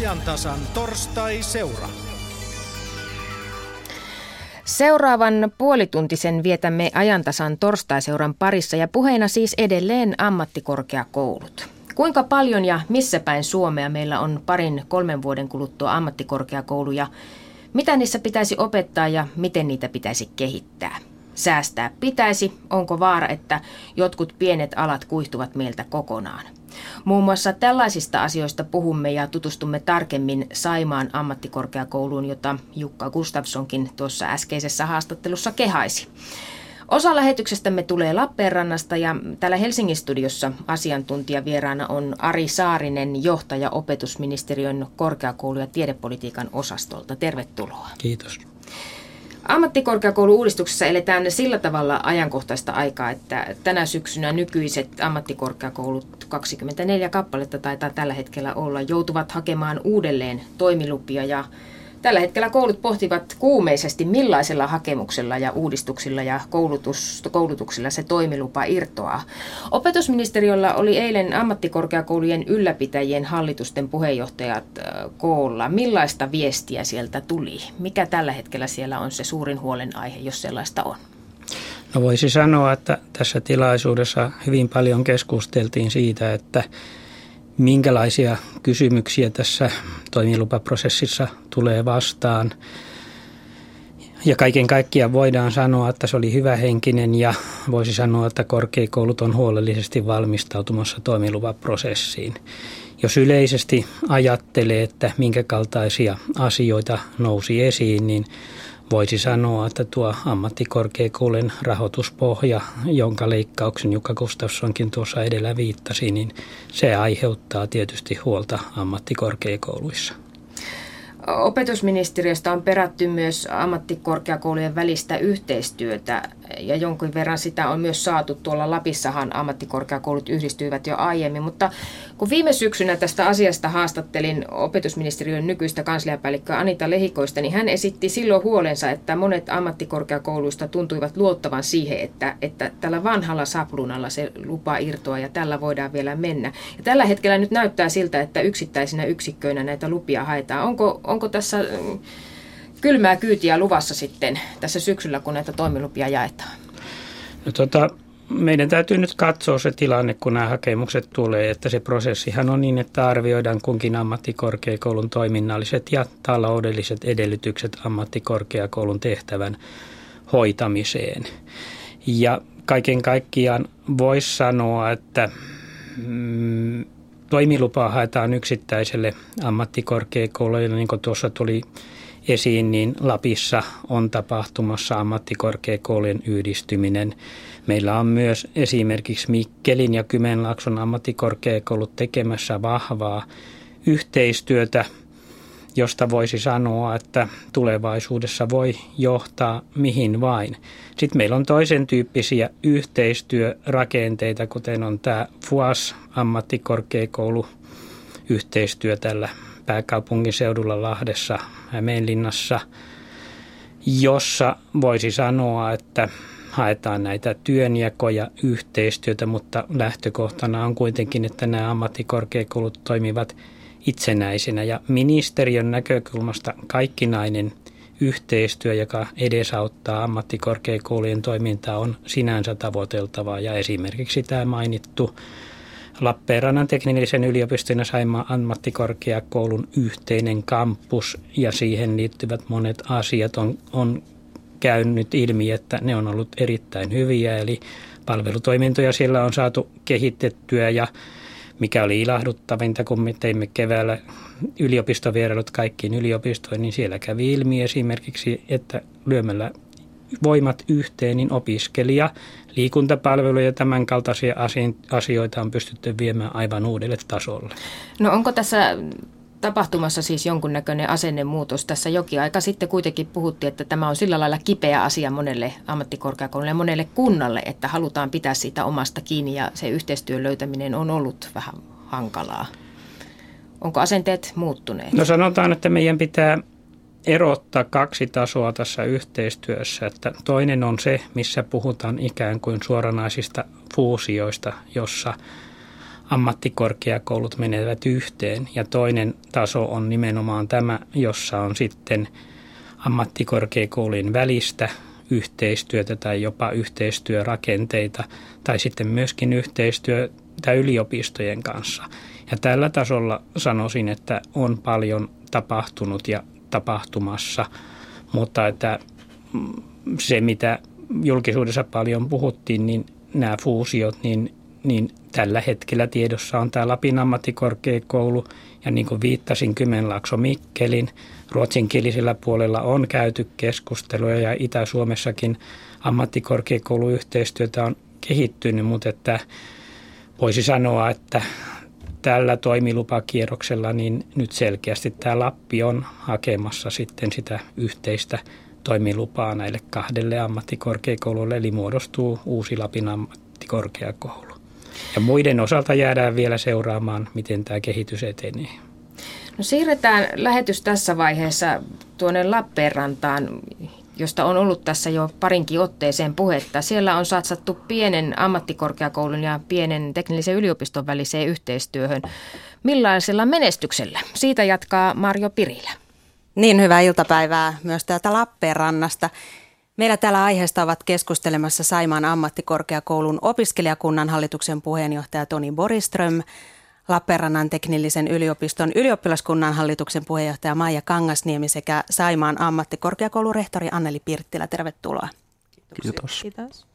ajantasan torstai-seura. Seuraavan puolituntisen vietämme ajantasan torstaiseuran parissa ja puheena siis edelleen ammattikorkeakoulut. Kuinka paljon ja missä päin Suomea meillä on parin kolmen vuoden kuluttua ammattikorkeakouluja? Mitä niissä pitäisi opettaa ja miten niitä pitäisi kehittää? Säästää pitäisi, onko vaara, että jotkut pienet alat kuihtuvat meiltä kokonaan? Muun muassa tällaisista asioista puhumme ja tutustumme tarkemmin Saimaan ammattikorkeakouluun, jota Jukka Gustafssonkin tuossa äskeisessä haastattelussa kehaisi. Osa lähetyksestämme tulee Lappeenrannasta ja täällä Helsingin studiossa asiantuntijavieraana on Ari Saarinen, johtaja opetusministeriön korkeakoulu- ja tiedepolitiikan osastolta. Tervetuloa. Kiitos. Ammattikorkeakoulu-uudistuksessa eletään sillä tavalla ajankohtaista aikaa, että tänä syksynä nykyiset ammattikorkeakoulut, 24 kappaletta taitaa tällä hetkellä olla, joutuvat hakemaan uudelleen toimilupia ja Tällä hetkellä koulut pohtivat kuumeisesti, millaisella hakemuksella ja uudistuksilla ja koulutus, koulutuksilla se toimilupa irtoaa. Opetusministeriöllä oli eilen ammattikorkeakoulujen ylläpitäjien hallitusten puheenjohtajat koolla. Millaista viestiä sieltä tuli? Mikä tällä hetkellä siellä on se suurin huolenaihe, jos sellaista on? No voisi sanoa, että tässä tilaisuudessa hyvin paljon keskusteltiin siitä, että minkälaisia kysymyksiä tässä toimilupaprosessissa tulee vastaan. Ja kaiken kaikkiaan voidaan sanoa, että se oli hyvähenkinen ja voisi sanoa, että korkeakoulut on huolellisesti valmistautumassa toimilupaprosessiin. Jos yleisesti ajattelee, että minkä kaltaisia asioita nousi esiin, niin voisi sanoa, että tuo ammattikorkeakoulun rahoituspohja, jonka leikkauksen Jukka Gustafssonkin tuossa edellä viittasi, niin se aiheuttaa tietysti huolta ammattikorkeakouluissa. Opetusministeriöstä on perätty myös ammattikorkeakoulujen välistä yhteistyötä ja jonkin verran sitä on myös saatu. Tuolla Lapissahan ammattikorkeakoulut yhdistyivät jo aiemmin, mutta kun viime syksynä tästä asiasta haastattelin opetusministeriön nykyistä kansliapäällikköä Anita Lehikoista, niin hän esitti silloin huolensa, että monet ammattikorkeakouluista tuntuivat luottavan siihen, että, että tällä vanhalla saplunalla se lupa irtoa ja tällä voidaan vielä mennä. Ja tällä hetkellä nyt näyttää siltä, että yksittäisinä yksikköinä näitä lupia haetaan. Onko, onko tässä mm, kylmää kyytiä luvassa sitten tässä syksyllä, kun näitä toimilupia jaetaan? No, tota, meidän täytyy nyt katsoa se tilanne, kun nämä hakemukset tulee, että se prosessihan on niin, että arvioidaan kunkin ammattikorkeakoulun toiminnalliset ja taloudelliset edellytykset ammattikorkeakoulun tehtävän hoitamiseen. Ja kaiken kaikkiaan voisi sanoa, että mm, toimilupaa haetaan yksittäiselle ammattikorkeakoululle, niin kuin tuossa tuli esiin, niin Lapissa on tapahtumassa ammattikorkeakoulujen yhdistyminen. Meillä on myös esimerkiksi Mikkelin ja Kymenlaakson ammattikorkeakoulut tekemässä vahvaa yhteistyötä, josta voisi sanoa, että tulevaisuudessa voi johtaa mihin vain. Sitten meillä on toisen tyyppisiä yhteistyörakenteita, kuten on tämä FUAS ammattikorkeakoulu yhteistyö tällä pääkaupunkiseudulla Lahdessa, Hämeenlinnassa, jossa voisi sanoa, että haetaan näitä työnjakoja, yhteistyötä, mutta lähtökohtana on kuitenkin, että nämä ammattikorkeakoulut toimivat itsenäisenä ja ministeriön näkökulmasta kaikkinainen yhteistyö, joka edesauttaa ammattikorkeakoulujen toimintaa, on sinänsä tavoiteltavaa. Ja esimerkiksi tämä mainittu Lappeenrannan teknillisen yliopiston ja Saimaan ammattikorkeakoulun yhteinen kampus ja siihen liittyvät monet asiat on, on käynyt ilmi, että ne on ollut erittäin hyviä. Eli palvelutoimintoja siellä on saatu kehitettyä ja mikä oli ilahduttavinta, kun me teimme keväällä yliopistovierailut kaikkiin yliopistoihin, niin siellä kävi ilmi esimerkiksi, että lyömällä voimat yhteen, niin opiskelija, liikuntapalveluja ja tämän kaltaisia asioita on pystytty viemään aivan uudelle tasolle. No onko tässä tapahtumassa siis jonkunnäköinen asennemuutos. Tässä jokin aika sitten kuitenkin puhuttiin, että tämä on sillä lailla kipeä asia monelle ammattikorkeakoululle ja monelle kunnalle, että halutaan pitää siitä omasta kiinni ja se yhteistyön löytäminen on ollut vähän hankalaa. Onko asenteet muuttuneet? No sanotaan, että meidän pitää erottaa kaksi tasoa tässä yhteistyössä. Että toinen on se, missä puhutaan ikään kuin suoranaisista fuusioista, jossa ammattikorkeakoulut menevät yhteen. Ja toinen taso on nimenomaan tämä, jossa on sitten ammattikorkeakoulujen välistä yhteistyötä tai jopa yhteistyörakenteita tai sitten myöskin yhteistyötä yliopistojen kanssa. Ja tällä tasolla sanoisin, että on paljon tapahtunut ja tapahtumassa, mutta että se mitä julkisuudessa paljon puhuttiin, niin nämä fuusiot, niin, niin tällä hetkellä tiedossa on tämä Lapin ammattikorkeakoulu. Ja niin kuin viittasin Kymenlaakso Mikkelin, ruotsinkielisellä puolella on käyty keskusteluja ja Itä-Suomessakin ammattikorkeakouluyhteistyötä on kehittynyt, mutta että voisi sanoa, että tällä toimilupakierroksella niin nyt selkeästi tämä Lappi on hakemassa sitten sitä yhteistä toimilupaa näille kahdelle ammattikorkeakoululle, eli muodostuu uusi Lapin ammattikorkeakoulu. Ja muiden osalta jäädään vielä seuraamaan, miten tämä kehitys etenee. No siirretään lähetys tässä vaiheessa tuonne Lappeenrantaan, josta on ollut tässä jo parinkin otteeseen puhetta. Siellä on satsattu pienen ammattikorkeakoulun ja pienen teknillisen yliopiston väliseen yhteistyöhön. Millaisella menestyksellä? Siitä jatkaa Marjo Pirilä. Niin, hyvää iltapäivää myös täältä Lappeenrannasta. Meillä täällä aiheesta ovat keskustelemassa Saimaan ammattikorkeakoulun opiskelijakunnan hallituksen puheenjohtaja Toni Boriström, Lappeenrannan teknillisen yliopiston ylioppilaskunnan hallituksen puheenjohtaja Maija Kangasniemi sekä Saimaan ammattikorkeakoulun rehtori Anneli Pirttilä. Tervetuloa. Kiitos. Kiitos.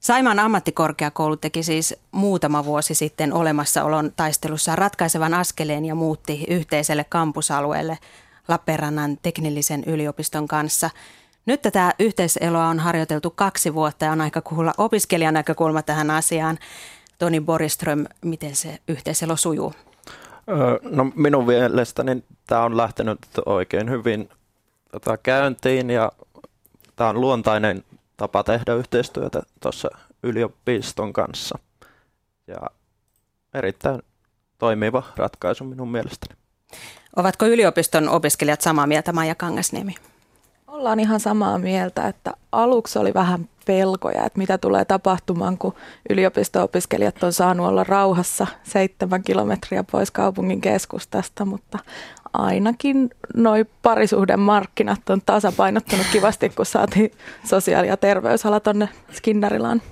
Saimaan ammattikorkeakoulu teki siis muutama vuosi sitten olemassaolon taistelussa ratkaisevan askeleen ja muutti yhteiselle kampusalueelle Lappeenrannan teknillisen yliopiston kanssa. Nyt tätä yhteiseloa on harjoiteltu kaksi vuotta ja on aika kuulla opiskelijan näkökulma tähän asiaan. Toni Boriström, miten se yhteiselo sujuu? No minun mielestäni tämä on lähtenyt oikein hyvin tota, käyntiin ja tämä on luontainen tapa tehdä yhteistyötä tuossa yliopiston kanssa. Ja erittäin toimiva ratkaisu minun mielestäni. Ovatko yliopiston opiskelijat samaa mieltä, Maija Kangasniemi? Ollaan ihan samaa mieltä, että aluksi oli vähän pelkoja, että mitä tulee tapahtumaan, kun yliopisto-opiskelijat on saanut olla rauhassa seitsemän kilometriä pois kaupungin keskustasta, mutta ainakin noin parisuhdemarkkinat on tasapainottunut kivasti, kun saatiin sosiaali- ja terveysala tuonne Skinnarilaan.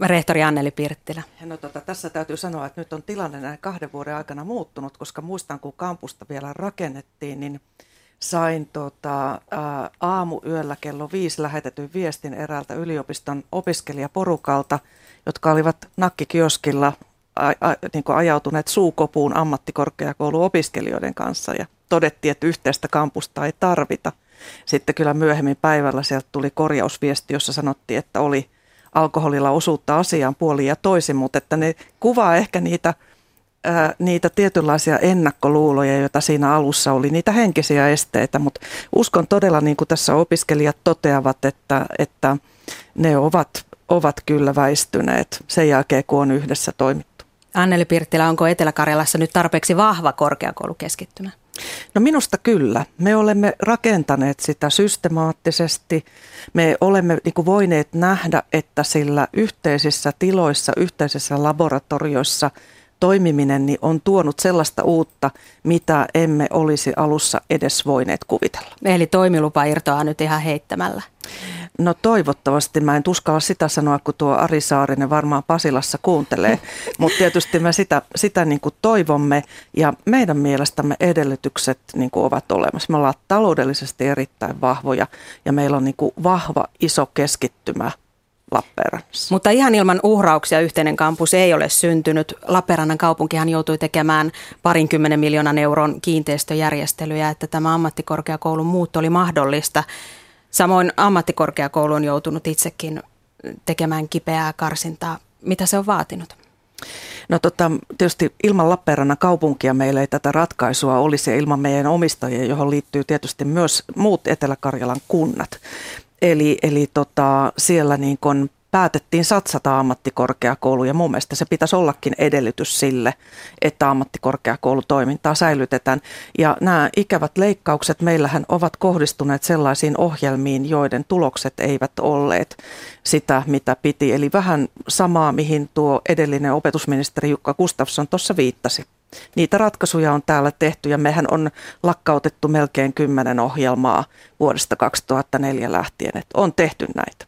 Rehtori Anneli Pirttilä. No, tota, tässä täytyy sanoa, että nyt on tilanne näin kahden vuoden aikana muuttunut, koska muistan, kun kampusta vielä rakennettiin, niin sain tota, ää, aamuyöllä kello viisi lähetetyn viestin eräältä yliopiston opiskelijaporukalta, jotka olivat nakkikioskilla a, a, niin ajautuneet suukopuun ammattikorkeakouluopiskelijoiden kanssa ja todettiin, että yhteistä kampusta ei tarvita. Sitten kyllä myöhemmin päivällä sieltä tuli korjausviesti, jossa sanottiin, että oli alkoholilla osuutta asiaan puoliin ja toisin, mutta että ne kuvaa ehkä niitä – niitä tietynlaisia ennakkoluuloja, joita siinä alussa oli, niitä henkisiä esteitä, mutta uskon todella, niin kuin tässä opiskelijat toteavat, että, että ne ovat, ovat kyllä väistyneet sen jälkeen, kun on yhdessä toimittu. Anneli Pirttilä, onko Etelä-Karjalassa nyt tarpeeksi vahva korkeakoulukeskittymä? No minusta kyllä. Me olemme rakentaneet sitä systemaattisesti. Me olemme niin kuin voineet nähdä, että sillä yhteisissä tiloissa, yhteisissä laboratorioissa – toimiminen niin on tuonut sellaista uutta, mitä emme olisi alussa edes voineet kuvitella. Eli toimilupa irtoaa nyt ihan heittämällä. No toivottavasti. Mä en tuskalla sitä sanoa, kun tuo Ari Saarinen varmaan Pasilassa kuuntelee, mutta tietysti me sitä, sitä niin kuin toivomme ja meidän mielestämme edellytykset niin kuin ovat olemassa. Me ollaan taloudellisesti erittäin vahvoja ja meillä on niin kuin vahva iso keskittymä Lappeenrannassa. Mutta ihan ilman uhrauksia yhteinen kampus ei ole syntynyt. Lappeenrannan kaupunkihan joutui tekemään parinkymmenen miljoonan euron kiinteistöjärjestelyjä, että tämä ammattikorkeakoulun muutto oli mahdollista. Samoin ammattikorkeakoulu on joutunut itsekin tekemään kipeää karsintaa. Mitä se on vaatinut? No tota, tietysti ilman Lappeenrannan kaupunkia meillä ei tätä ratkaisua olisi ja ilman meidän omistajia, johon liittyy tietysti myös muut Etelä-Karjalan kunnat. Eli, eli tota, siellä niin kun päätettiin satsata ammattikorkeakouluun ja mun mielestä se pitäisi ollakin edellytys sille, että ammattikorkeakoulutoimintaa säilytetään. Ja nämä ikävät leikkaukset meillähän ovat kohdistuneet sellaisiin ohjelmiin, joiden tulokset eivät olleet sitä, mitä piti. Eli vähän samaa, mihin tuo edellinen opetusministeri Jukka Gustafsson tuossa viittasi. Niitä ratkaisuja on täällä tehty ja mehän on lakkautettu melkein kymmenen ohjelmaa vuodesta 2004 lähtien. Että on tehty näitä.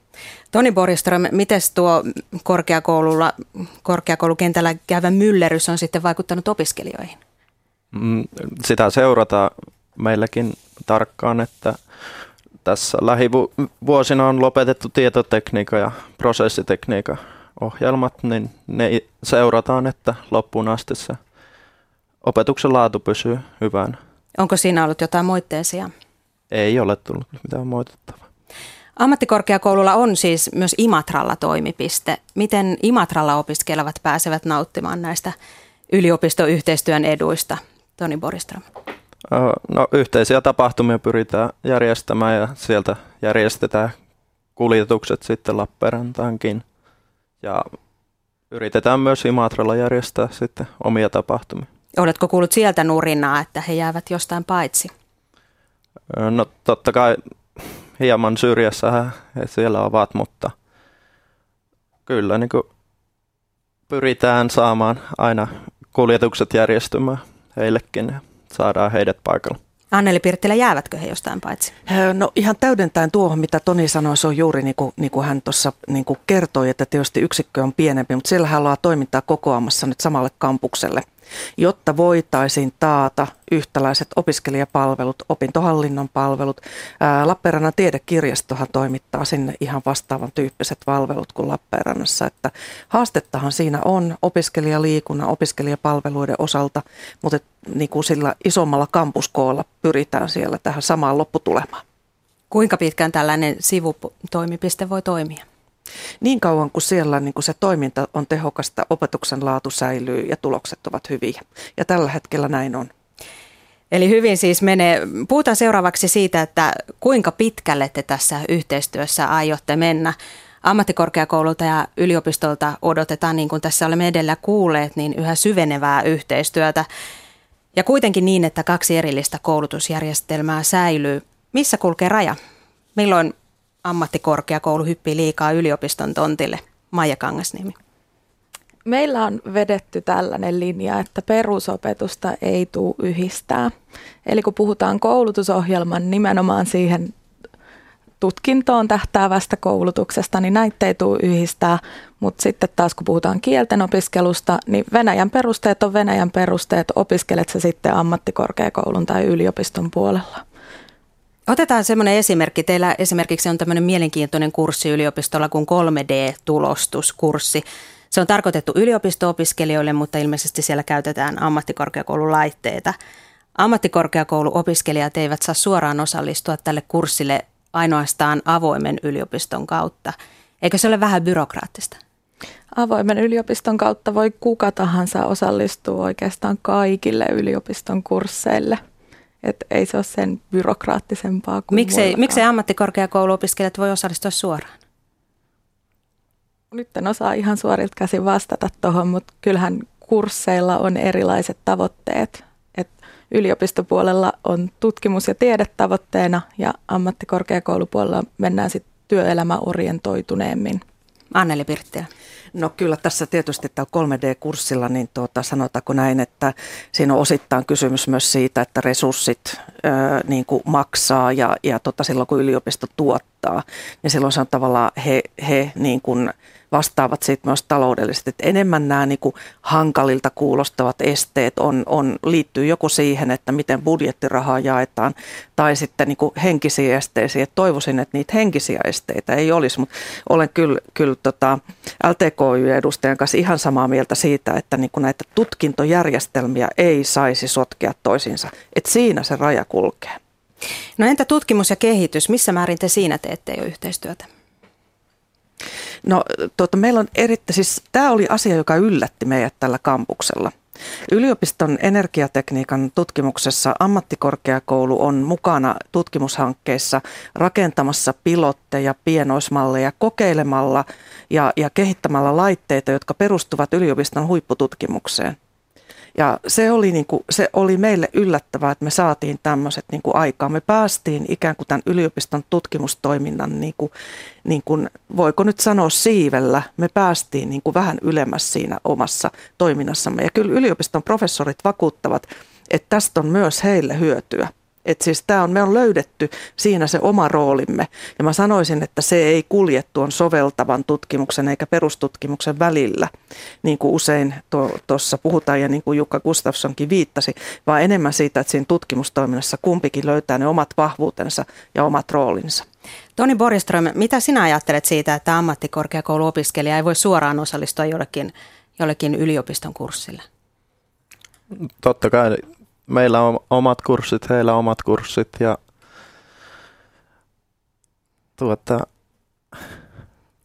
Toni Boriström, miten tuo korkeakoululla, korkeakoulukentällä käyvä myllerys on sitten vaikuttanut opiskelijoihin? Mm, sitä seurataan meilläkin tarkkaan, että tässä lähivuosina on lopetettu tietotekniikka ja prosessitekniikka ohjelmat, niin ne seurataan, että loppuun asti se opetuksen laatu pysyy hyvänä. Onko siinä ollut jotain moitteisia? Ei ole tullut mitään moitettavaa. Ammattikorkeakoululla on siis myös Imatralla toimipiste. Miten Imatralla opiskelevat pääsevät nauttimaan näistä yliopistoyhteistyön eduista? Toni Boriström. No, yhteisiä tapahtumia pyritään järjestämään ja sieltä järjestetään kuljetukset sitten Lappeenrantaankin. Ja yritetään myös Imatralla järjestää sitten omia tapahtumia. Oletko kuullut sieltä nurinaa, että he jäävät jostain paitsi? No totta kai hieman syrjässä he siellä ovat, mutta kyllä niin kuin pyritään saamaan aina kuljetukset järjestymään heillekin ja saadaan heidät paikalle. Anneli Pirttilä, jäävätkö he jostain paitsi? No ihan täydentäen tuohon, mitä Toni sanoi, se on juuri niin kuin, niin kuin hän tuossa niin kuin kertoi, että tietysti yksikkö on pienempi, mutta siellä hän ollaan toimintaa kokoamassa nyt samalle kampukselle – jotta voitaisiin taata yhtäläiset opiskelijapalvelut, opintohallinnon palvelut. Lappeenrannan tiedekirjastohan toimittaa sinne ihan vastaavan tyyppiset palvelut kuin Lappeenrannassa, että haastettahan siinä on opiskelijaliikunnan, opiskelijapalveluiden osalta, mutta niin kuin sillä isommalla kampuskoolla pyritään siellä tähän samaan lopputulemaan. Kuinka pitkään tällainen sivutoimipiste voi toimia? Niin kauan kuin siellä niin kuin se toiminta on tehokasta, opetuksen laatu säilyy ja tulokset ovat hyviä. Ja tällä hetkellä näin on. Eli hyvin siis menee. Puhutaan seuraavaksi siitä, että kuinka pitkälle te tässä yhteistyössä aiotte mennä. Ammattikorkeakoululta ja yliopistolta odotetaan, niin kuin tässä olemme edellä kuulleet, niin yhä syvenevää yhteistyötä. Ja kuitenkin niin, että kaksi erillistä koulutusjärjestelmää säilyy. Missä kulkee raja? Milloin ammattikorkeakoulu hyppii liikaa yliopiston tontille? Maija Kangasniemi. Meillä on vedetty tällainen linja, että perusopetusta ei tule yhdistää. Eli kun puhutaan koulutusohjelman nimenomaan siihen tutkintoon tähtäävästä koulutuksesta, niin näitä ei tule yhdistää. Mutta sitten taas kun puhutaan kielten opiskelusta, niin Venäjän perusteet on Venäjän perusteet. Opiskelet sä sitten ammattikorkeakoulun tai yliopiston puolella. Otetaan semmoinen esimerkki. Teillä esimerkiksi on tämmöinen mielenkiintoinen kurssi yliopistolla kuin 3D-tulostuskurssi. Se on tarkoitettu yliopisto-opiskelijoille, mutta ilmeisesti siellä käytetään ammattikorkeakoululaitteita. Ammattikorkeakouluopiskelijat eivät saa suoraan osallistua tälle kurssille ainoastaan avoimen yliopiston kautta. Eikö se ole vähän byrokraattista? Avoimen yliopiston kautta voi kuka tahansa osallistua oikeastaan kaikille yliopiston kursseille. Että ei se ole sen byrokraattisempaa kuin Miksei, miksei ammattikorkeakouluopiskelijat voi osallistua suoraan? Nyt en osaa ihan suorilta käsin vastata tuohon, mutta kyllähän kursseilla on erilaiset tavoitteet. Et yliopistopuolella on tutkimus- ja tiedetavoitteena ja ammattikorkeakoulupuolella mennään sitten työelämäorientoituneemmin. Anneli Pirttilä. No kyllä tässä tietysti tällä 3D-kurssilla niin tuota, sanotaanko näin, että siinä on osittain kysymys myös siitä, että resurssit ö, niin kuin maksaa ja, ja tota, silloin kun yliopisto tuottaa, niin silloin se on tavallaan he, he niin kuin, vastaavat siitä myös taloudellisesti. Että enemmän nämä niin kuin hankalilta kuulostavat esteet on, on, liittyy joko siihen, että miten budjettirahaa jaetaan, tai sitten niin kuin henkisiä esteisiä. Et toivoisin, että niitä henkisiä esteitä ei olisi, mutta olen kyllä, kyllä tota LTKY-edustajan kanssa ihan samaa mieltä siitä, että niin kuin näitä tutkintojärjestelmiä ei saisi sotkea toisiinsa. Että siinä se raja kulkee. No entä tutkimus ja kehitys? Missä määrin te siinä teette jo yhteistyötä? No tuota, meillä on erittäin, siis tämä oli asia, joka yllätti meidät tällä kampuksella. Yliopiston energiatekniikan tutkimuksessa ammattikorkeakoulu on mukana tutkimushankkeissa rakentamassa pilotteja, pienoismalleja, kokeilemalla ja, ja kehittämällä laitteita, jotka perustuvat yliopiston huippututkimukseen. Ja se oli, niin kuin, se oli meille yllättävää, että me saatiin tämmöiset niin aikaan. Me päästiin ikään kuin tämän yliopiston tutkimustoiminnan, niin kuin, niin kuin, voiko nyt sanoa siivellä, me päästiin niin kuin vähän ylemmäs siinä omassa toiminnassamme. Ja kyllä yliopiston professorit vakuuttavat, että tästä on myös heille hyötyä. Että siis tämä on, me on löydetty siinä se oma roolimme. Ja mä sanoisin, että se ei kulje tuon soveltavan tutkimuksen eikä perustutkimuksen välillä, niin kuin usein tuossa puhutaan ja niin kuin Jukka Gustafssonkin viittasi, vaan enemmän siitä, että siinä tutkimustoiminnassa kumpikin löytää ne omat vahvuutensa ja omat roolinsa. Toni Boriström, mitä sinä ajattelet siitä, että ammattikorkeakouluopiskelija ei voi suoraan osallistua jollekin, jollekin yliopiston kurssille? Totta kai meillä on omat kurssit, heillä on omat kurssit ja tuota,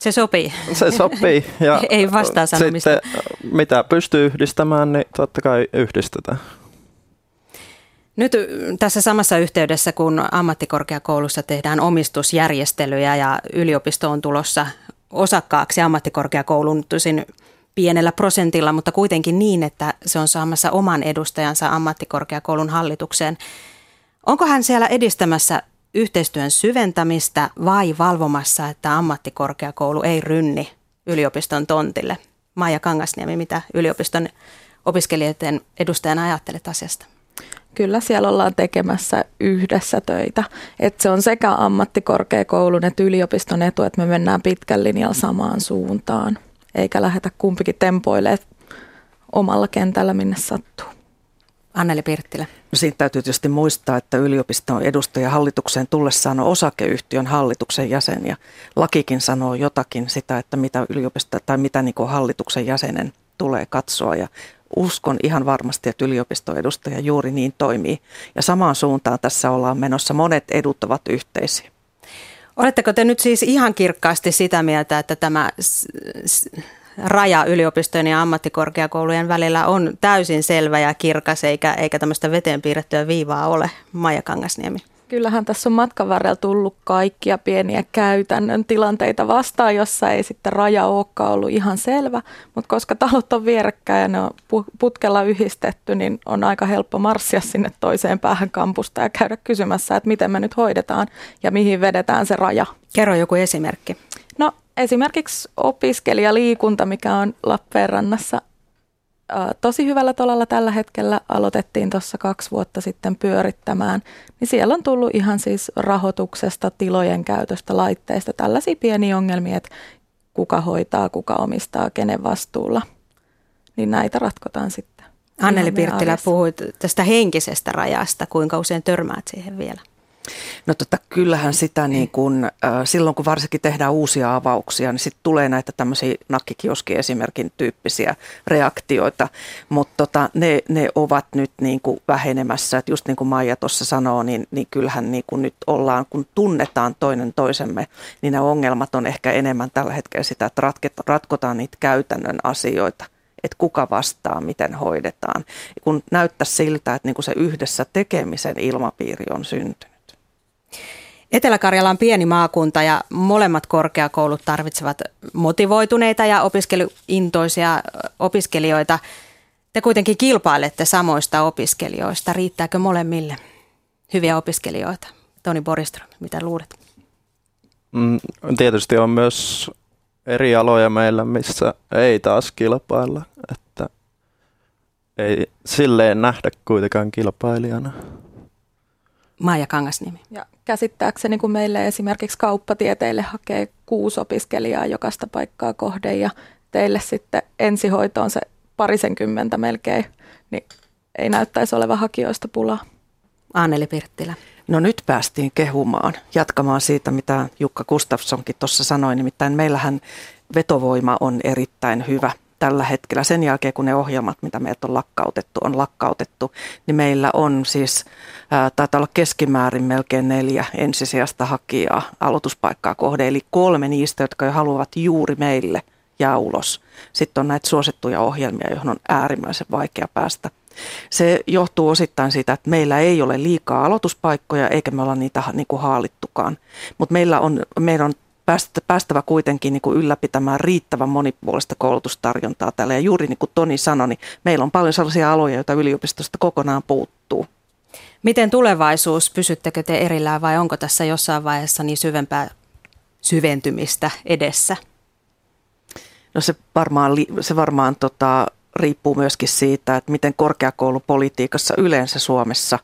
se sopii. Se sopii. Ja Ei vastaa sanomista. Sitten, mitä pystyy yhdistämään, niin totta kai yhdistetään. Nyt tässä samassa yhteydessä, kun ammattikorkeakoulussa tehdään omistusjärjestelyjä ja yliopisto on tulossa osakkaaksi ammattikorkeakoulun, tosin pienellä prosentilla, mutta kuitenkin niin, että se on saamassa oman edustajansa ammattikorkeakoulun hallitukseen. Onko hän siellä edistämässä yhteistyön syventämistä vai valvomassa, että ammattikorkeakoulu ei rynni yliopiston tontille? Maija Kangasniemi, mitä yliopiston opiskelijoiden edustajana ajattelet asiasta? Kyllä siellä ollaan tekemässä yhdessä töitä. Et se on sekä ammattikorkeakoulun että yliopiston etu, että me mennään pitkän linjalla samaan suuntaan eikä lähetä kumpikin tempoilee omalla kentällä, minne sattuu. Anneli Pirttilä. No siitä täytyy tietysti muistaa, että yliopiston edustaja hallitukseen tullessaan on osakeyhtiön hallituksen jäsen ja lakikin sanoo jotakin sitä, että mitä yliopisto tai mitä niin hallituksen jäsenen tulee katsoa ja uskon ihan varmasti, että yliopiston edustaja juuri niin toimii. Ja samaan suuntaan tässä ollaan menossa. Monet edut ovat yhteisiä. Oletteko te nyt siis ihan kirkkaasti sitä mieltä, että tämä raja yliopistojen ja ammattikorkeakoulujen välillä on täysin selvä ja kirkas, eikä, eikä tämmöistä veteen piirrettyä viivaa ole, Maija Kangasniemi? Kyllähän tässä on matkan varrella tullut kaikkia pieniä käytännön tilanteita vastaan, jossa ei sitten raja olekaan ollut ihan selvä, mutta koska talot on vierekkäin ja ne on putkella yhdistetty, niin on aika helppo marssia sinne toiseen päähän kampusta ja käydä kysymässä, että miten me nyt hoidetaan ja mihin vedetään se raja. Kerro joku esimerkki. No esimerkiksi opiskelijaliikunta, mikä on Lappeenrannassa tosi hyvällä tolalla tällä hetkellä aloitettiin tuossa kaksi vuotta sitten pyörittämään, niin siellä on tullut ihan siis rahoituksesta, tilojen käytöstä, laitteista, tällaisia pieniä ongelmia, että kuka hoitaa, kuka omistaa, kenen vastuulla. Niin näitä ratkotaan sitten. Anneli Pirttilä, puhuit tästä henkisestä rajasta. Kuinka usein törmäät siihen vielä? No tota, kyllähän sitä niin kun, äh, silloin kun varsinkin tehdään uusia avauksia, niin sitten tulee näitä tämmöisiä nakkikioski esimerkin tyyppisiä reaktioita, mutta tota, ne, ne ovat nyt niin kuin vähenemässä, että just niin kuin Maija tuossa sanoo, niin, niin kyllähän niin kuin nyt ollaan, kun tunnetaan toinen toisemme, niin nämä ongelmat on ehkä enemmän tällä hetkellä sitä, että ratkotaan niitä käytännön asioita että kuka vastaa, miten hoidetaan. Kun näyttää siltä, että niin kuin se yhdessä tekemisen ilmapiiri on syntynyt. Etelä-Karjala on pieni maakunta ja molemmat korkeakoulut tarvitsevat motivoituneita ja opiskeluintoisia opiskelijoita. Te kuitenkin kilpailette samoista opiskelijoista. Riittääkö molemmille hyviä opiskelijoita? Toni Boriström, mitä luulet? Mm, tietysti on myös eri aloja meillä, missä ei taas kilpailla, että ei silleen nähdä kuitenkaan kilpailijana. Maija Kangasniemi. Ja käsittääkseni, kun meille esimerkiksi kauppatieteille hakee kuusi opiskelijaa jokaista paikkaa kohden ja teille sitten ensihoito on se parisenkymmentä melkein, niin ei näyttäisi olevan hakijoista pulaa. Anneli Pirttilä. No nyt päästiin kehumaan, jatkamaan siitä, mitä Jukka Gustafssonkin tuossa sanoi. Nimittäin meillähän vetovoima on erittäin hyvä tällä hetkellä. Sen jälkeen, kun ne ohjelmat, mitä meiltä on lakkautettu, on lakkautettu, niin meillä on siis, taitaa olla keskimäärin melkein neljä ensisijasta hakijaa aloituspaikkaa kohde, eli kolme niistä, jotka jo haluavat juuri meille jää ulos. Sitten on näitä suosittuja ohjelmia, joihin on äärimmäisen vaikea päästä. Se johtuu osittain siitä, että meillä ei ole liikaa aloituspaikkoja eikä me olla niitä niin kuin haalittukaan. Mutta meillä on, meidän on päästävä kuitenkin niin kuin ylläpitämään riittävän monipuolista koulutustarjontaa täällä. Ja juuri niin kuin Toni sanoi, niin meillä on paljon sellaisia aloja, joita yliopistosta kokonaan puuttuu. Miten tulevaisuus, pysyttekö te erillään vai onko tässä jossain vaiheessa niin syvempää syventymistä edessä? No se varmaan, se varmaan tota, riippuu myöskin siitä, että miten korkeakoulupolitiikassa yleensä Suomessa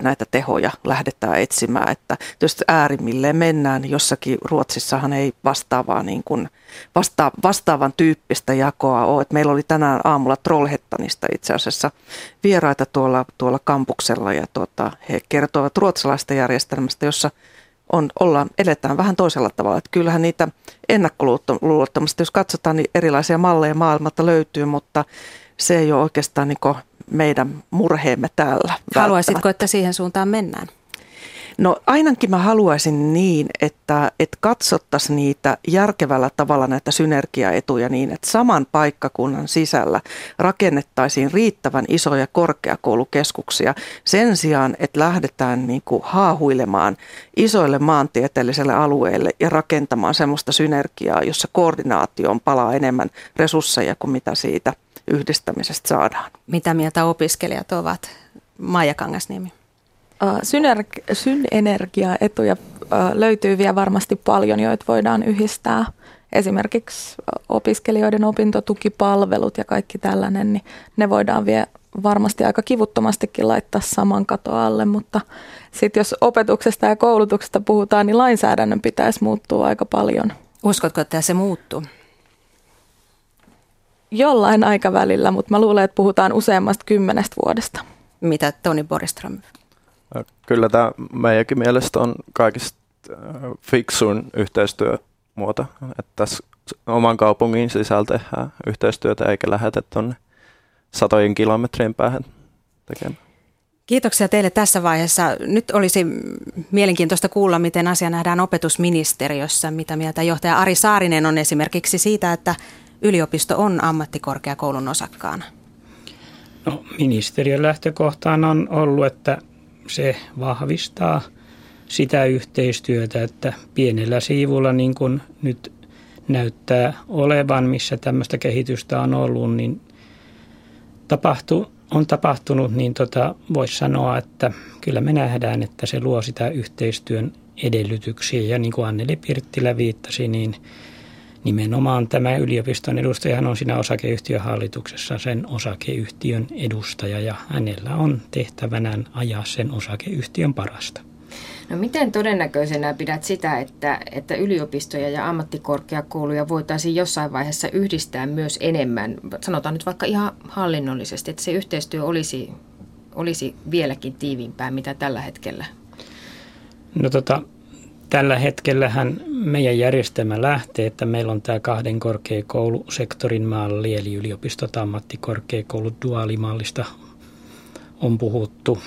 näitä tehoja lähdetään etsimään. Että jos äärimmilleen mennään, niin jossakin Ruotsissahan ei vastaavaa niin kuin, vasta, vastaavan tyyppistä jakoa ole. Että meillä oli tänään aamulla Trollhettanista itse asiassa vieraita tuolla, tuolla kampuksella ja tuota, he kertoivat ruotsalaista järjestelmästä, jossa – on, ollaan, eletään vähän toisella tavalla. Että kyllähän niitä ennakkoluulottomasti, jos katsotaan, niin erilaisia malleja maailmalta löytyy, mutta se ei ole oikeastaan niin meidän murheemme täällä. Haluaisitko, että siihen suuntaan mennään? No ainakin mä haluaisin niin, että, että katsottaisiin niitä järkevällä tavalla näitä synergiaetuja niin, että saman paikkakunnan sisällä rakennettaisiin riittävän isoja korkeakoulukeskuksia sen sijaan, että lähdetään niin kuin haahuilemaan isoille maantieteelliselle alueille ja rakentamaan semmoista synergiaa, jossa koordinaatioon palaa enemmän resursseja kuin mitä siitä yhdistämisestä saadaan. Mitä mieltä opiskelijat ovat? Maija Kangasniemi. Synerg- synergiaetuja löytyy vielä varmasti paljon, joita voidaan yhdistää. Esimerkiksi opiskelijoiden opintotukipalvelut ja kaikki tällainen, niin ne voidaan vielä varmasti aika kivuttomastikin laittaa saman kato alle, mutta sitten jos opetuksesta ja koulutuksesta puhutaan, niin lainsäädännön pitäisi muuttua aika paljon. Uskotko, että se muuttuu? Jollain aikavälillä, mutta mä luulen, että puhutaan useammasta kymmenestä vuodesta. Mitä Toni Boriström Kyllä tämä meidänkin mielestä on kaikista fiksuin yhteistyömuoto, että tässä oman kaupungin sisällä tehdään yhteistyötä eikä lähetä tuonne satojen kilometrien päähän tekemään. Kiitoksia teille tässä vaiheessa. Nyt olisi mielenkiintoista kuulla, miten asia nähdään opetusministeriössä. Mitä mieltä johtaja Ari Saarinen on esimerkiksi siitä, että yliopisto on ammattikorkeakoulun osakkaana? No, ministeriön lähtökohtaan on ollut, että se vahvistaa sitä yhteistyötä, että pienellä siivulla niin kuin nyt näyttää olevan, missä tämmöistä kehitystä on ollut, niin tapahtu, on tapahtunut, niin tota, voisi sanoa, että kyllä me nähdään, että se luo sitä yhteistyön edellytyksiä. Ja niin kuin Anneli Pirttilä viittasi, niin nimenomaan tämä yliopiston edustajahan on siinä osakeyhtiön hallituksessa sen osakeyhtiön edustaja ja hänellä on tehtävänään ajaa sen osakeyhtiön parasta. No miten todennäköisenä pidät sitä, että, että yliopistoja ja ammattikorkeakouluja voitaisiin jossain vaiheessa yhdistää myös enemmän, sanotaan nyt vaikka ihan hallinnollisesti, että se yhteistyö olisi, olisi vieläkin tiiviimpää, mitä tällä hetkellä? No tota, tällä hetkellähän meidän järjestelmä lähtee, että meillä on tämä kahden korkeakoulusektorin malli, eli yliopistot, ammattikorkeakoulut, duaalimallista on puhuttu.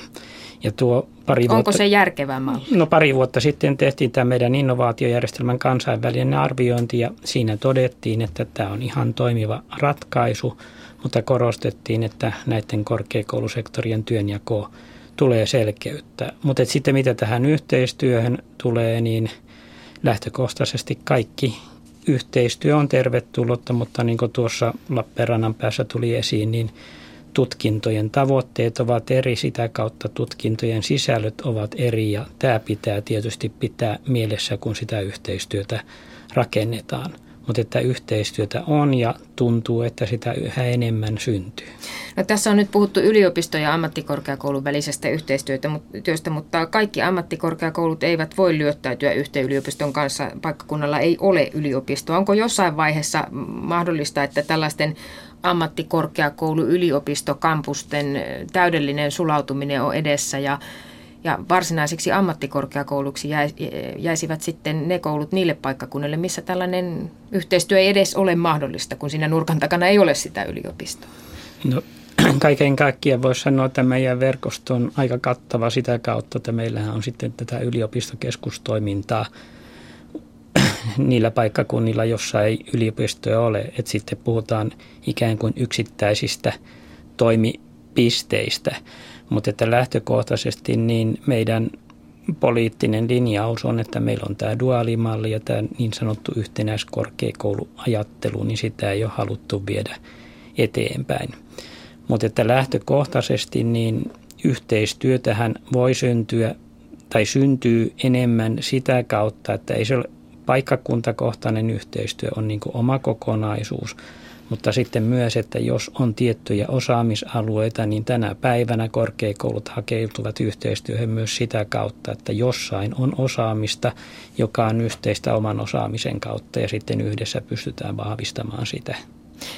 Ja tuo pari Onko vuotta, se järkevä malli? No pari vuotta sitten tehtiin tämä meidän innovaatiojärjestelmän kansainvälinen arviointi ja siinä todettiin, että tämä on ihan toimiva ratkaisu, mutta korostettiin, että näiden korkeakoulusektorien työnjako tulee selkeyttä. Mutta sitten mitä tähän yhteistyöhön tulee, niin lähtökohtaisesti kaikki yhteistyö on tervetullutta, mutta niin kuin tuossa Lappeenrannan päässä tuli esiin, niin tutkintojen tavoitteet ovat eri, sitä kautta tutkintojen sisällöt ovat eri ja tämä pitää tietysti pitää mielessä, kun sitä yhteistyötä rakennetaan mutta että yhteistyötä on ja tuntuu, että sitä yhä enemmän syntyy. No, tässä on nyt puhuttu yliopisto- ja ammattikorkeakoulun välisestä yhteistyöstä, mutta kaikki ammattikorkeakoulut eivät voi lyöttäytyä yhteen yliopiston kanssa. Paikkakunnalla ei ole yliopistoa. Onko jossain vaiheessa mahdollista, että tällaisten ammattikorkeakoulu yliopistokampusten täydellinen sulautuminen on edessä ja ja varsinaisiksi ammattikorkeakouluksi jäisivät sitten ne koulut niille paikkakunnille, missä tällainen yhteistyö ei edes ole mahdollista, kun siinä nurkan takana ei ole sitä yliopistoa. No, kaiken kaikkiaan voisi sanoa, että meidän verkosto on aika kattava sitä kautta, että meillähän on sitten tätä yliopistokeskustoimintaa niillä paikkakunnilla, jossa ei yliopistoja ole, että sitten puhutaan ikään kuin yksittäisistä toimipisteistä, mutta että lähtökohtaisesti niin meidän poliittinen linjaus on, että meillä on tämä duaalimalli ja tämä niin sanottu yhtenäiskorkeakouluajattelu, niin sitä ei ole haluttu viedä eteenpäin. Mutta että lähtökohtaisesti niin yhteistyötähän voi syntyä tai syntyy enemmän sitä kautta, että ei se ole paikkakuntakohtainen yhteistyö on niin oma kokonaisuus, mutta sitten myös, että jos on tiettyjä osaamisalueita, niin tänä päivänä korkeakoulut hakeutuvat yhteistyöhön myös sitä kautta, että jossain on osaamista, joka on yhteistä oman osaamisen kautta ja sitten yhdessä pystytään vahvistamaan sitä.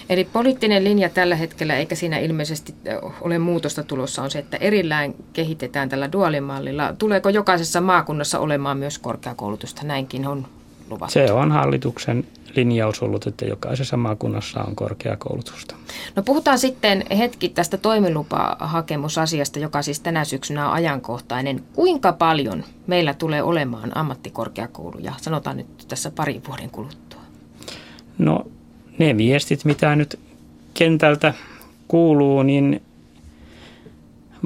Eli poliittinen linja tällä hetkellä, eikä siinä ilmeisesti ole muutosta tulossa, on se, että erillään kehitetään tällä duaalimallilla. Tuleeko jokaisessa maakunnassa olemaan myös korkeakoulutusta? Näinkin on luvattu. Se on hallituksen linjaus ollut, että jokaisessa maakunnassa on korkeakoulutusta. No puhutaan sitten hetki tästä toimilupahakemusasiasta, joka siis tänä syksynä on ajankohtainen. Kuinka paljon meillä tulee olemaan ammattikorkeakouluja, sanotaan nyt tässä parin vuoden kuluttua? No ne viestit, mitä nyt kentältä kuuluu, niin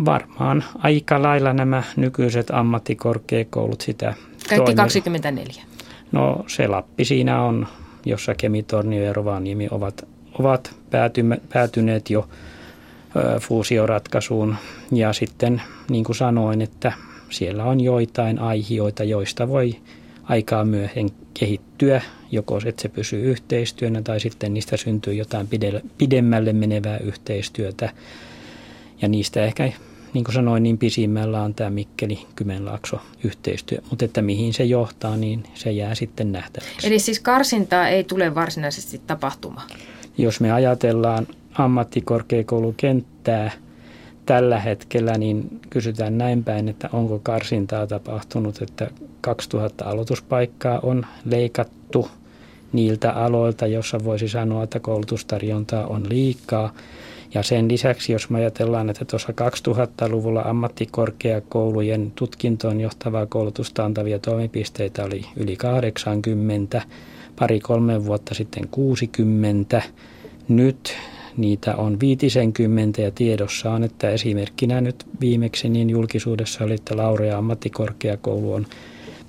varmaan aika lailla nämä nykyiset ammattikorkeakoulut sitä Kaikki toimii. 24. No se Lappi siinä on, jossa Kemitornio ja Rovaniemi ovat, ovat päätyme, päätyneet jo ö, fuusioratkaisuun. Ja sitten niin kuin sanoin, että siellä on joitain aihioita, joista voi aikaa myöhemmin kehittyä, joko että se pysyy yhteistyönä tai sitten niistä syntyy jotain pidemmälle menevää yhteistyötä. Ja niistä ehkä, niin kuin sanoin, niin pisimmällä on tämä Mikkeli-Kymenlaakso yhteistyö. Mutta että mihin se johtaa, niin se jää sitten nähtäväksi. Eli siis karsintaa ei tule varsinaisesti tapahtumaan? Jos me ajatellaan ammattikorkeakoulukenttää – tällä hetkellä niin kysytään näin päin, että onko karsintaa tapahtunut, että 2000 aloituspaikkaa on leikattu niiltä aloilta, jossa voisi sanoa, että koulutustarjontaa on liikaa. Ja sen lisäksi, jos me ajatellaan, että tuossa 2000-luvulla ammattikorkeakoulujen tutkintoon johtavaa koulutusta antavia toimipisteitä oli yli 80, pari-kolme vuotta sitten 60. Nyt Niitä on 50 ja tiedossa on, että esimerkkinä nyt viimeksi niin julkisuudessa oli, että Laurea ammattikorkeakoulu on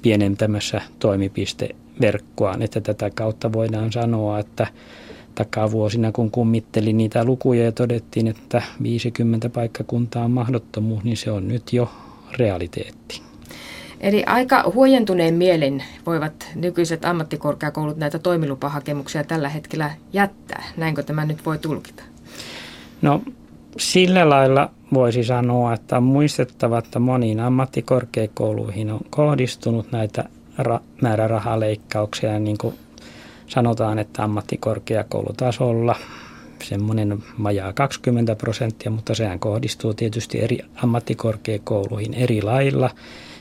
pienentämässä toimipisteverkkoaan, että tätä kautta voidaan sanoa, että takavuosina, kun kummittelin niitä lukuja ja todettiin, että 50 paikkakuntaa on mahdottomuus, niin se on nyt jo realiteetti. Eli aika huojentuneen mielen voivat nykyiset ammattikorkeakoulut näitä toimilupahakemuksia tällä hetkellä jättää. Näinkö tämä nyt voi tulkita? No sillä lailla voisi sanoa, että on muistettava, että moniin ammattikorkeakouluihin on kohdistunut näitä ra- määrärahaleikkauksia. Niin kuin sanotaan, että ammattikorkeakoulutasolla semmoinen majaa 20 prosenttia, mutta sehän kohdistuu tietysti eri ammattikorkeakouluihin eri lailla –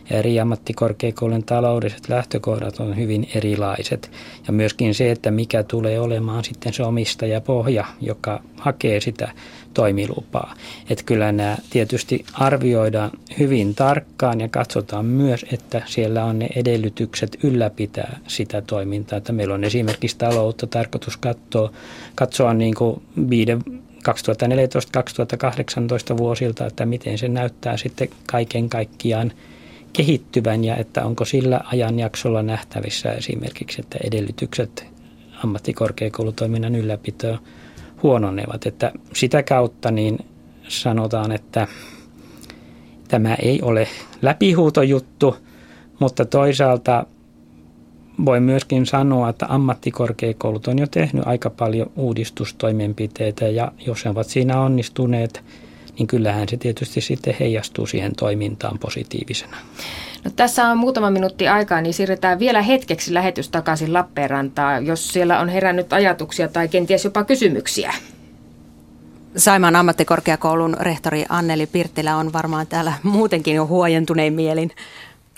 ja eri ammattikorkeakoulujen taloudelliset lähtökohdat on hyvin erilaiset. Ja myöskin se, että mikä tulee olemaan sitten se omistajapohja, joka hakee sitä toimilupaa. Että kyllä nämä tietysti arvioidaan hyvin tarkkaan ja katsotaan myös, että siellä on ne edellytykset ylläpitää sitä toimintaa. Että meillä on esimerkiksi taloutta tarkoitus katsoa, katsoa niin kuin viiden 2014-2018 vuosilta, että miten se näyttää sitten kaiken kaikkiaan – kehittyvän ja että onko sillä ajanjaksolla nähtävissä esimerkiksi, että edellytykset ammattikorkeakoulutoiminnan ylläpitoa huononevat. Että sitä kautta niin sanotaan, että tämä ei ole läpihuutojuttu, mutta toisaalta voi myöskin sanoa, että ammattikorkeakoulut on jo tehnyt aika paljon uudistustoimenpiteitä ja jos he ovat siinä onnistuneet – niin kyllähän se tietysti sitten heijastuu siihen toimintaan positiivisena. No, tässä on muutama minuutti aikaa, niin siirretään vielä hetkeksi lähetys takaisin Lappeenrantaan, jos siellä on herännyt ajatuksia tai kenties jopa kysymyksiä. Saimaan ammattikorkeakoulun rehtori Anneli Pirttilä on varmaan täällä muutenkin jo huojentunein mielin.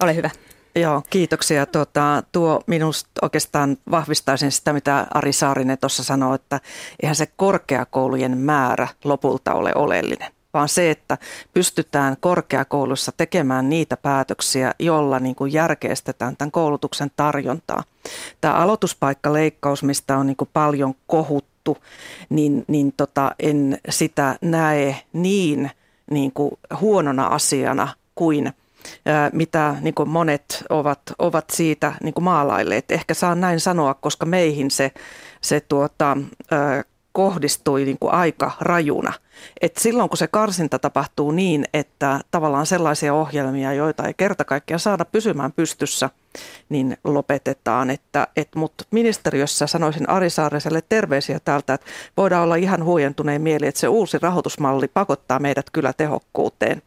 Ole hyvä. Joo, kiitoksia. Tuota, tuo minusta oikeastaan vahvistaisin sitä, mitä Ari Saarinen tuossa sanoi, että eihän se korkeakoulujen määrä lopulta ole oleellinen vaan se, että pystytään korkeakoulussa tekemään niitä päätöksiä, joilla niin kuin järkeistetään tämän koulutuksen tarjontaa. Tämä aloituspaikkaleikkaus, mistä on niin kuin paljon kohuttu, niin, niin tota, en sitä näe niin, niin kuin huonona asiana kuin – mitä niin kuin monet ovat, ovat siitä niin kuin maalailleet. Ehkä saan näin sanoa, koska meihin se, se tuota, kohdistui niin kuin aika rajuna. Et silloin kun se karsinta tapahtuu niin, että tavallaan sellaisia ohjelmia, joita ei kerta kaikkiaan saada pysymään pystyssä, niin lopetetaan. Että, et, Mutta ministeriössä sanoisin Ari Saareselle terveisiä täältä, että voidaan olla ihan huojentuneen mieli, että se uusi rahoitusmalli pakottaa meidät kyllä tehokkuuteen.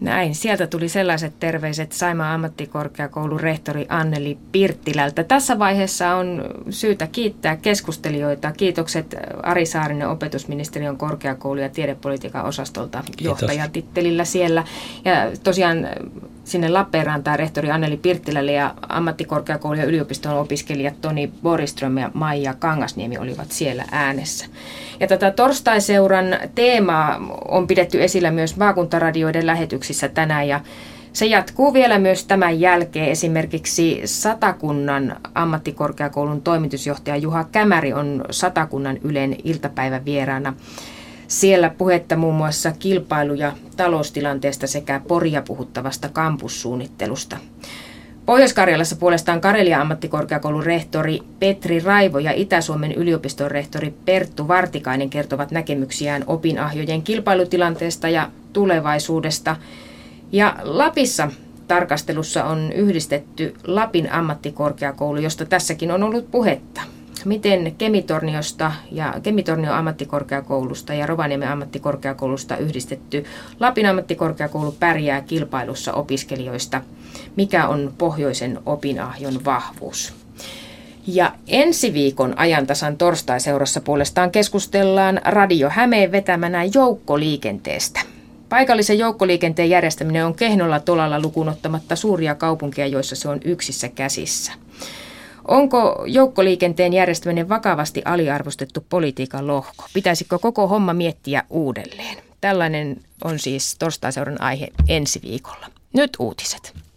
Näin, sieltä tuli sellaiset terveiset Saimaan ammattikorkeakoulun rehtori Anneli Pirttilältä. Tässä vaiheessa on syytä kiittää keskustelijoita. Kiitokset Ari Saarinen opetusministeriön korkeakoulu- ja tiedepolitiikan osastolta Kiitos. johtajatittelillä siellä. Ja tosiaan sinne Lappeenrantaan rehtori Anneli Pirttilälle ja ammattikorkeakoulu- ja yliopiston opiskelijat Toni Boriström ja Maija Kangasniemi olivat siellä äänessä. Ja tätä torstaiseuran teemaa on pidetty esillä myös maakuntaradioiden lähetyksissä tänään ja se jatkuu vielä myös tämän jälkeen. Esimerkiksi Satakunnan ammattikorkeakoulun toimitusjohtaja Juha Kämäri on Satakunnan Ylen iltapäivän vieraana. Siellä puhetta muun muassa kilpailu- ja taloustilanteesta sekä poria puhuttavasta kampussuunnittelusta. Pohjois-Karjalassa puolestaan Karelia ammattikorkeakoulun rehtori Petri Raivo ja Itä-Suomen yliopiston rehtori Perttu Vartikainen kertovat näkemyksiään opinahjojen kilpailutilanteesta ja tulevaisuudesta. Ja Lapissa tarkastelussa on yhdistetty Lapin ammattikorkeakoulu, josta tässäkin on ollut puhetta miten Kemitorniosta ja Kemitornio ammattikorkeakoulusta ja Rovaniemen ammattikorkeakoulusta yhdistetty Lapin ammattikorkeakoulu pärjää kilpailussa opiskelijoista. Mikä on pohjoisen opinahjon vahvuus? Ja ensi viikon ajantasan torstaiseurassa puolestaan keskustellaan Radio Hämeen vetämänä joukkoliikenteestä. Paikallisen joukkoliikenteen järjestäminen on kehnolla tolalla lukunottamatta suuria kaupunkeja, joissa se on yksissä käsissä. Onko joukkoliikenteen järjestäminen vakavasti aliarvostettu politiikan lohko? Pitäisikö koko homma miettiä uudelleen? Tällainen on siis torstaiseuran aihe ensi viikolla. Nyt uutiset.